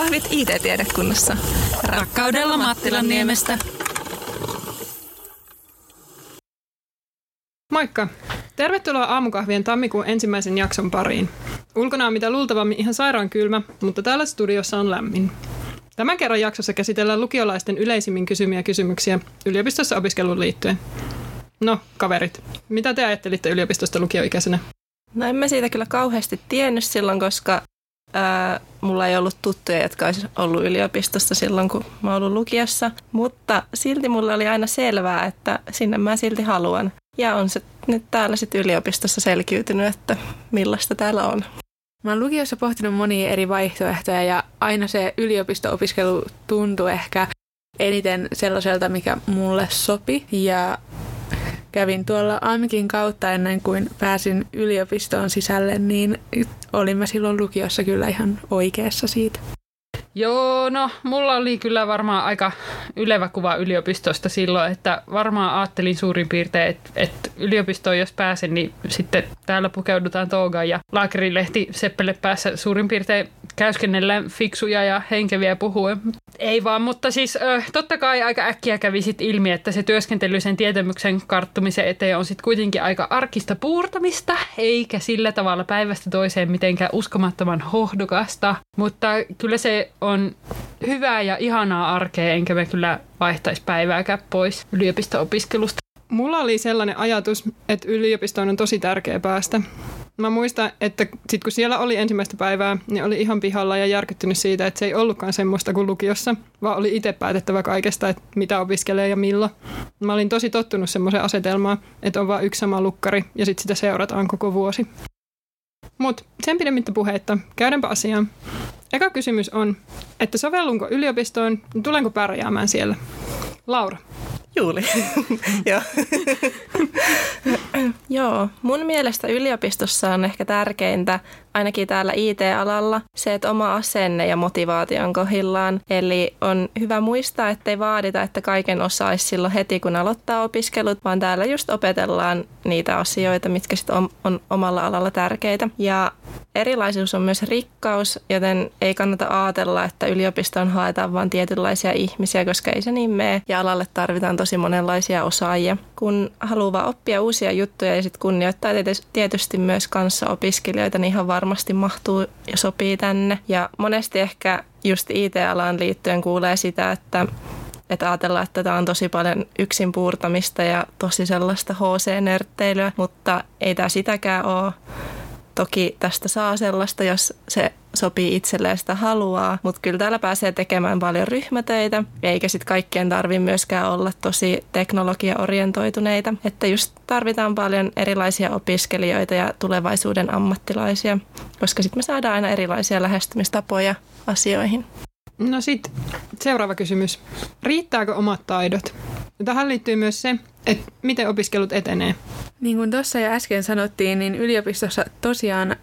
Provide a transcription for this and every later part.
aamukahvit IT-tiedekunnassa. Rakkaudella Mattilan niemestä. Moikka! Tervetuloa aamukahvien tammikuun ensimmäisen jakson pariin. Ulkona on mitä luultavammin ihan sairaan kylmä, mutta täällä studiossa on lämmin. Tämän kerran jaksossa käsitellään lukiolaisten yleisimmin kysymiä kysymyksiä yliopistossa opiskeluun liittyen. No, kaverit, mitä te ajattelitte yliopistosta lukioikäisenä? No en mä siitä kyllä kauheasti tiennyt silloin, koska ää, mulla ei ollut tuttuja, jotka olisi ollut yliopistossa silloin, kun mä ollut lukiossa. Mutta silti mulla oli aina selvää, että sinne mä silti haluan. Ja on se nyt täällä sitten yliopistossa selkiytynyt, että millaista täällä on. Mä oon lukiossa pohtinut monia eri vaihtoehtoja ja aina se yliopisto-opiskelu tuntui ehkä eniten sellaiselta, mikä mulle sopi. Ja kävin tuolla AMKin kautta ennen kuin pääsin yliopistoon sisälle, niin olin mä silloin lukiossa kyllä ihan oikeassa siitä. Joo, no mulla oli kyllä varmaan aika ylevä kuva yliopistosta silloin, että varmaan ajattelin suurin piirtein, että, että yliopistoon jos pääsen, niin sitten täällä pukeudutaan toogaan ja laakerilehti seppele päässä suurin piirtein käyskennellään fiksuja ja henkeviä puhuen. Ei vaan, mutta siis totta kai aika äkkiä kävi sit ilmi, että se työskentely sen tietämyksen karttumisen eteen on sitten kuitenkin aika arkista puurtamista, eikä sillä tavalla päivästä toiseen mitenkään uskomattoman hohdokasta. Mutta kyllä se on hyvää ja ihanaa arkea, enkä me kyllä vaihtaisi päivääkään pois yliopisto-opiskelusta. Mulla oli sellainen ajatus, että yliopistoon on tosi tärkeä päästä. Mä muistan, että sit kun siellä oli ensimmäistä päivää, niin oli ihan pihalla ja järkyttynyt siitä, että se ei ollutkaan semmoista kuin lukiossa, vaan oli itse päätettävä kaikesta, että mitä opiskelee ja milloin. Mä olin tosi tottunut semmoiseen asetelmaan, että on vain yksi sama lukkari ja sitten sitä seurataan koko vuosi. Mutta sen pidemmittä puheitta, käydäänpä asiaan. Eka kysymys on, että sovellunko yliopistoon, niin tulenko pärjäämään siellä? Laura. Juuli. Joo. Joo, mun mielestä yliopistossa on ehkä tärkeintä, ainakin täällä IT-alalla, se, että oma asenne ja motivaatio on kohillaan. Eli on hyvä muistaa, ettei vaadita, että kaiken osaisi silloin heti, kun aloittaa opiskelut, vaan täällä just opetellaan niitä asioita, mitkä sitten on, on omalla alalla tärkeitä. Ja erilaisuus on myös rikkaus, joten ei kannata ajatella, että yliopistoon haetaan vain tietynlaisia ihmisiä, koska ei se niin mene. Ja alalle tarvitaan tosi monenlaisia osaajia. Kun haluaa oppia uusia juttuja ja sitten kunnioittaa tietysti myös kanssa opiskelijoita, niin ihan varmasti mahtuu ja sopii tänne. Ja monesti ehkä just IT-alaan liittyen kuulee sitä, että että ajatellaan, että tämä on tosi paljon yksin puurtamista ja tosi sellaista HC-nörtteilyä, mutta ei tämä sitäkään ole. Toki tästä saa sellaista, jos se sopii itselleen sitä haluaa, mutta kyllä täällä pääsee tekemään paljon ryhmätöitä, eikä sitten kaikkien tarvi myöskään olla tosi teknologiaorientoituneita. Että just tarvitaan paljon erilaisia opiskelijoita ja tulevaisuuden ammattilaisia, koska sitten me saadaan aina erilaisia lähestymistapoja asioihin. No sitten seuraava kysymys. Riittääkö omat taidot? Tähän liittyy myös se, että miten opiskelut etenee. Niin kuin tuossa jo äsken sanottiin, niin yliopistossa tosiaan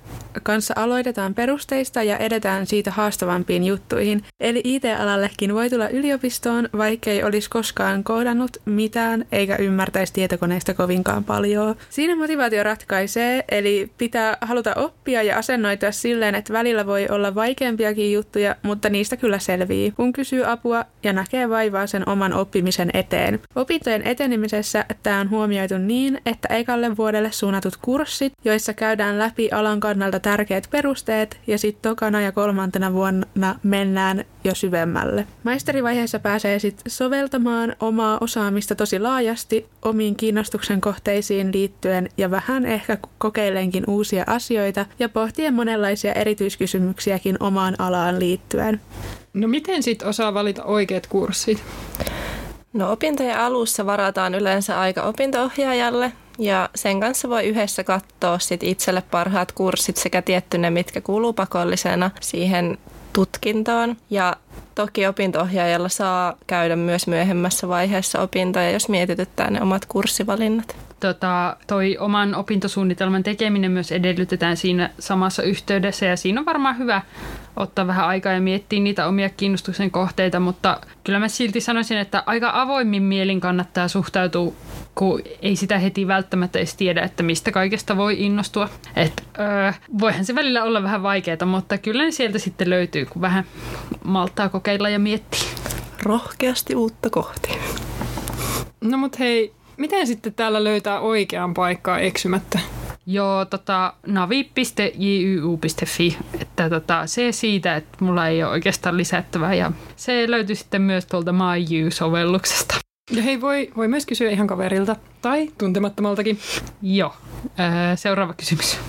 kanssa aloitetaan perusteista ja edetään siitä haastavampiin juttuihin. Eli IT-alallekin voi tulla yliopistoon, vaikkei olisi koskaan koodannut mitään eikä ymmärtäisi tietokoneista kovinkaan paljon. Siinä motivaatio ratkaisee, eli pitää haluta oppia ja asennoitua silleen, että välillä voi olla vaikeampiakin juttuja, mutta niistä kyllä selvii, kun kysyy apua ja näkee vaivaa sen oman oppimisen eteen. Opintojen etenemisessä tämä on huomioitu niin, että ekalle vuodelle suunnatut kurssit, joissa käydään läpi alan kannalta tärkeät perusteet ja sitten tokana ja kolmantena vuonna mennään jo syvemmälle. Maisterivaiheessa pääsee sitten soveltamaan omaa osaamista tosi laajasti omiin kiinnostuksen kohteisiin liittyen ja vähän ehkä kokeilenkin uusia asioita ja pohtien monenlaisia erityiskysymyksiäkin omaan alaan liittyen. No miten sitten osaa valita oikeat kurssit? No opintojen alussa varataan yleensä aika opintoohjaajalle ja sen kanssa voi yhdessä katsoa sit itselle parhaat kurssit sekä tietty ne, mitkä kuuluu pakollisena siihen tutkintoon. Ja toki opintoohjaajalla saa käydä myös myöhemmässä vaiheessa opintoja, jos mietityttää ne omat kurssivalinnat. Tota, toi oman opintosuunnitelman tekeminen myös edellytetään siinä samassa yhteydessä ja siinä on varmaan hyvä ottaa vähän aikaa ja miettiä niitä omia kiinnostuksen kohteita, mutta kyllä mä silti sanoisin, että aika avoimin mielin kannattaa suhtautua kun ei sitä heti välttämättä edes tiedä, että mistä kaikesta voi innostua. Et, öö, voihan se välillä olla vähän vaikeaa, mutta kyllä ne sieltä sitten löytyy, kun vähän malttaa kokeilla ja miettiä. Rohkeasti uutta kohti. No mut hei, miten sitten täällä löytää oikean paikkaa eksymättä? Joo, tota, navi.jyu.fi, että tota, se siitä, että mulla ei ole oikeastaan lisättävää ja se löytyy sitten myös tuolta MyU-sovelluksesta. Ja hei, voi, voi myös kysyä ihan kaverilta tai tuntemattomaltakin. Joo, öö, seuraava kysymys.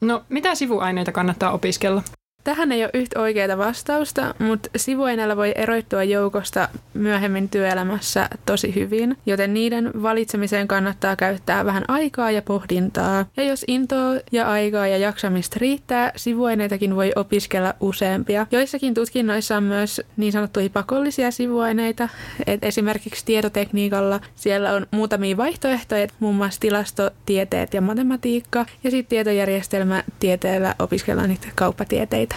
No, mitä sivuaineita kannattaa opiskella? Tähän ei ole yhtä oikeaa vastausta, mutta sivuaineella voi eroittua joukosta myöhemmin työelämässä tosi hyvin, joten niiden valitsemiseen kannattaa käyttää vähän aikaa ja pohdintaa. Ja jos intoa ja aikaa ja jaksamista riittää, sivuaineitakin voi opiskella useampia. Joissakin tutkinnoissa on myös niin sanottuja pakollisia sivuaineita, että esimerkiksi tietotekniikalla siellä on muutamia vaihtoehtoja, muun muassa tilastotieteet ja matematiikka, ja sitten tietojärjestelmätieteellä opiskellaan niitä kauppatieteitä.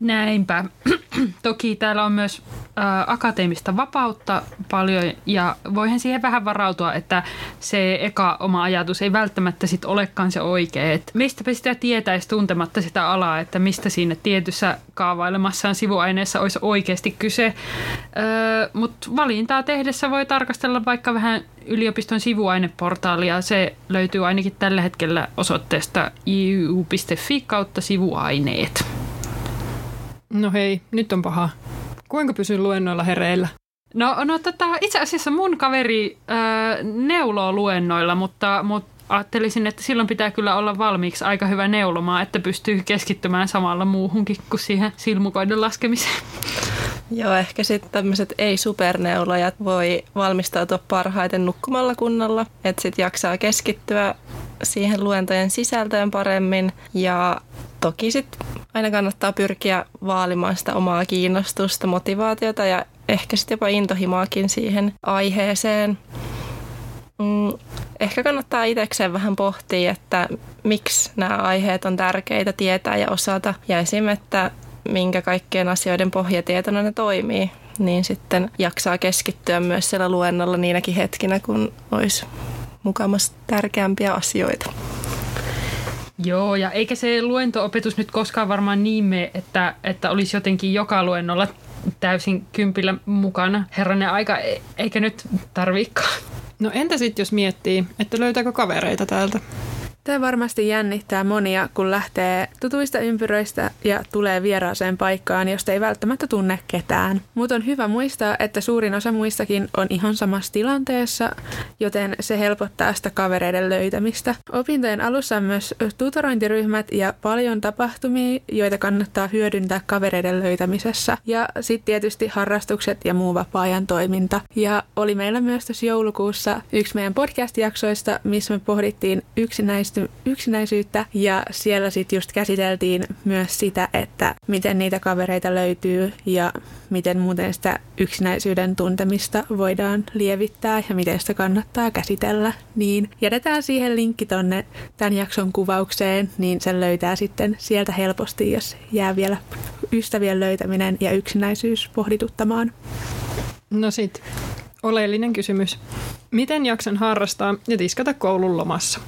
Näinpä. Toki täällä on myös ä, akateemista vapautta paljon ja voihan siihen vähän varautua, että se eka oma ajatus ei välttämättä sit olekaan se oikea. Et mistäpä sitä tietäisi tuntematta sitä alaa, että mistä siinä tietyssä kaavailemassaan sivuaineessa olisi oikeasti kyse. Mutta valintaa tehdessä voi tarkastella vaikka vähän yliopiston sivuaineportaalia. Se löytyy ainakin tällä hetkellä osoitteesta iu.fi kautta sivuaineet. No hei, nyt on paha. Kuinka pysyn luennoilla hereillä? No, no tota, itse asiassa mun kaveri äh, neuloo luennoilla, mutta, mutta ajattelisin, että silloin pitää kyllä olla valmiiksi aika hyvä neulomaa, että pystyy keskittymään samalla muuhunkin kuin siihen silmukoiden laskemiseen. Joo, ehkä sitten tämmöiset ei-superneulojat voi valmistautua parhaiten nukkumalla kunnolla, että sitten jaksaa keskittyä siihen luentojen sisältöön paremmin ja toki sitten aina kannattaa pyrkiä vaalimaan sitä omaa kiinnostusta, motivaatiota ja ehkä sitten jopa intohimoakin siihen aiheeseen. Mm, ehkä kannattaa itsekseen vähän pohtia, että miksi nämä aiheet on tärkeitä tietää ja osata. Ja esim. että minkä kaikkien asioiden pohjatietona ne toimii, niin sitten jaksaa keskittyä myös siellä luennolla niinäkin hetkinä, kun olisi mukamassa tärkeämpiä asioita. Joo, ja eikä se luentoopetus nyt koskaan varmaan niin mene, että, että olisi jotenkin joka luennolla täysin kympillä mukana. Herranen aika, e- eikä nyt tarviikaan. No entä sitten jos miettii, että löytääkö kavereita täältä? Tämä varmasti jännittää monia, kun lähtee tutuista ympyröistä ja tulee vieraaseen paikkaan, josta ei välttämättä tunne ketään. Mutta on hyvä muistaa, että suurin osa muistakin on ihan samassa tilanteessa, joten se helpottaa sitä kavereiden löytämistä. Opintojen alussa on myös tutorointiryhmät ja paljon tapahtumia, joita kannattaa hyödyntää kavereiden löytämisessä. Ja sitten tietysti harrastukset ja muu vapaa-ajan toiminta. Ja oli meillä myös tässä joulukuussa yksi meidän podcast-jaksoista, missä me pohdittiin yksinäistä yksinäisyyttä ja siellä sitten just käsiteltiin myös sitä, että miten niitä kavereita löytyy ja miten muuten sitä yksinäisyyden tuntemista voidaan lievittää ja miten sitä kannattaa käsitellä. Niin jätetään siihen linkki tonne tämän jakson kuvaukseen, niin sen löytää sitten sieltä helposti, jos jää vielä ystävien löytäminen ja yksinäisyys pohdituttamaan. No sit, oleellinen kysymys. Miten jaksan harrastaa ja tiskata koulun lomassa?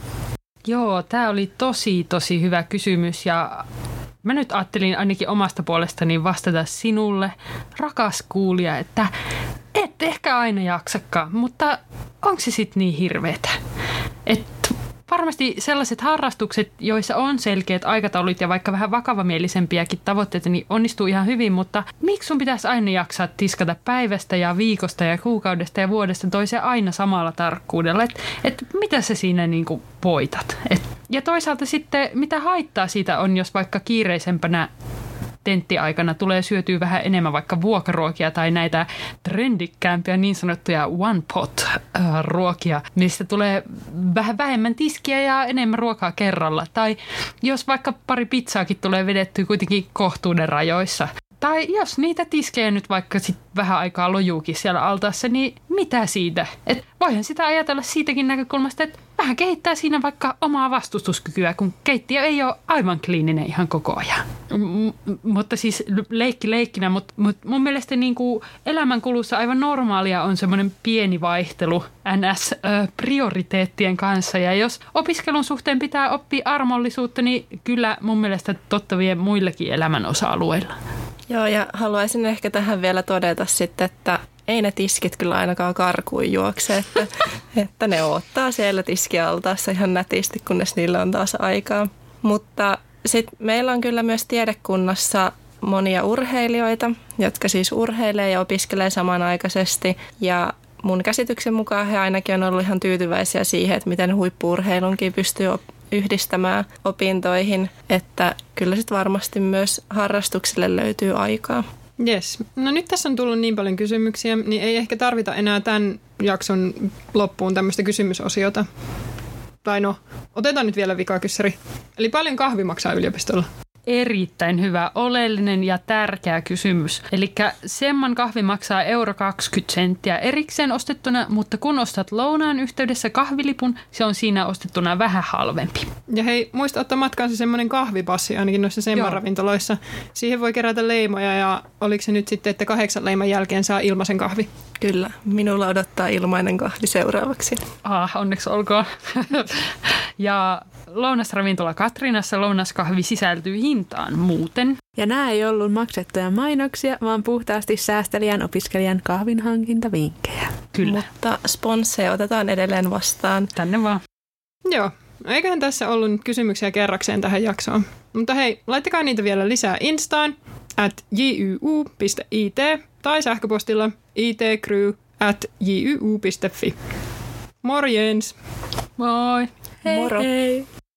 Joo, tämä oli tosi tosi hyvä kysymys ja mä nyt ajattelin ainakin omasta puolestani vastata sinulle, rakas kuulija, että et ehkä aina jaksakaan, mutta onko se sitten niin hirveetä? Että varmasti sellaiset harrastukset, joissa on selkeät aikataulut ja vaikka vähän vakavamielisempiäkin tavoitteita, niin onnistuu ihan hyvin, mutta miksi sun pitäisi aina jaksaa tiskata päivästä ja viikosta ja kuukaudesta ja vuodesta toiseen aina samalla tarkkuudella? Että et mitä se siinä niinku voitat? Et, ja toisaalta sitten, mitä haittaa siitä on, jos vaikka kiireisempänä tenttiaikana tulee syötyä vähän enemmän vaikka vuokaruokia tai näitä trendikkäämpiä niin sanottuja one pot ruokia, mistä tulee vähän vähemmän tiskiä ja enemmän ruokaa kerralla. Tai jos vaikka pari pizzaakin tulee vedettyä kuitenkin kohtuuden rajoissa. Tai jos niitä tiskejä nyt vaikka sit vähän aikaa lojuukin siellä altaassa, niin mitä siitä? Et voihan sitä ajatella siitäkin näkökulmasta, että vähän kehittää siinä vaikka omaa vastustuskykyä, kun keittiö ei ole aivan kliininen ihan koko ajan. M- mutta siis leikki leikkinä, mutta mut mun mielestä niin kuin elämänkulussa aivan normaalia on semmoinen pieni vaihtelu NS-prioriteettien kanssa. Ja jos opiskelun suhteen pitää oppia armollisuutta, niin kyllä mun mielestä totta vie muillekin elämän osa-alueilla. Joo, ja haluaisin ehkä tähän vielä todeta sitten, että ei ne tiskit kyllä ainakaan karkuun juokse, että, että ne ottaa siellä tiskialtaassa ihan nätisti, kunnes niillä on taas aikaa. Mutta sitten meillä on kyllä myös tiedekunnassa monia urheilijoita, jotka siis urheilee ja opiskelee samanaikaisesti. Ja mun käsityksen mukaan he ainakin on ollut ihan tyytyväisiä siihen, että miten huippuurheilunkin pystyy yhdistämään opintoihin, että kyllä sitten varmasti myös harrastukselle löytyy aikaa. Yes. No nyt tässä on tullut niin paljon kysymyksiä, niin ei ehkä tarvita enää tämän jakson loppuun tämmöistä kysymysosiota. Tai no, otetaan nyt vielä vikakyssäri. Eli paljon kahvi maksaa yliopistolla? Erittäin hyvä, oleellinen ja tärkeä kysymys. Eli Semman kahvi maksaa euro 20 senttiä erikseen ostettuna, mutta kun ostat lounaan yhteydessä kahvilipun, se on siinä ostettuna vähän halvempi. Ja hei, muista ottaa matkaansa semmoinen kahvipassi ainakin noissa Semman ravintoloissa. Siihen voi kerätä leimoja ja oliko se nyt sitten, että kahdeksan leiman jälkeen saa ilmaisen kahvi? Kyllä, minulla odottaa ilmainen kahvi seuraavaksi. Ah, onneksi olkoon. ja lounasravintola Katrinassa lounaskahvi sisältyy hintaan muuten. Ja nämä ei ollut maksettuja mainoksia, vaan puhtaasti säästelijän opiskelijan kahvin hankintavinkkejä. Kyllä. Mutta sponsseja otetaan edelleen vastaan. Tänne vaan. Joo, eiköhän tässä ollut kysymyksiä kerrakseen tähän jaksoon. Mutta hei, laittakaa niitä vielä lisää Instaan at juu.it tai sähköpostilla itcrew at juu.fi. Morjens! Moi! Hei Moro. hei!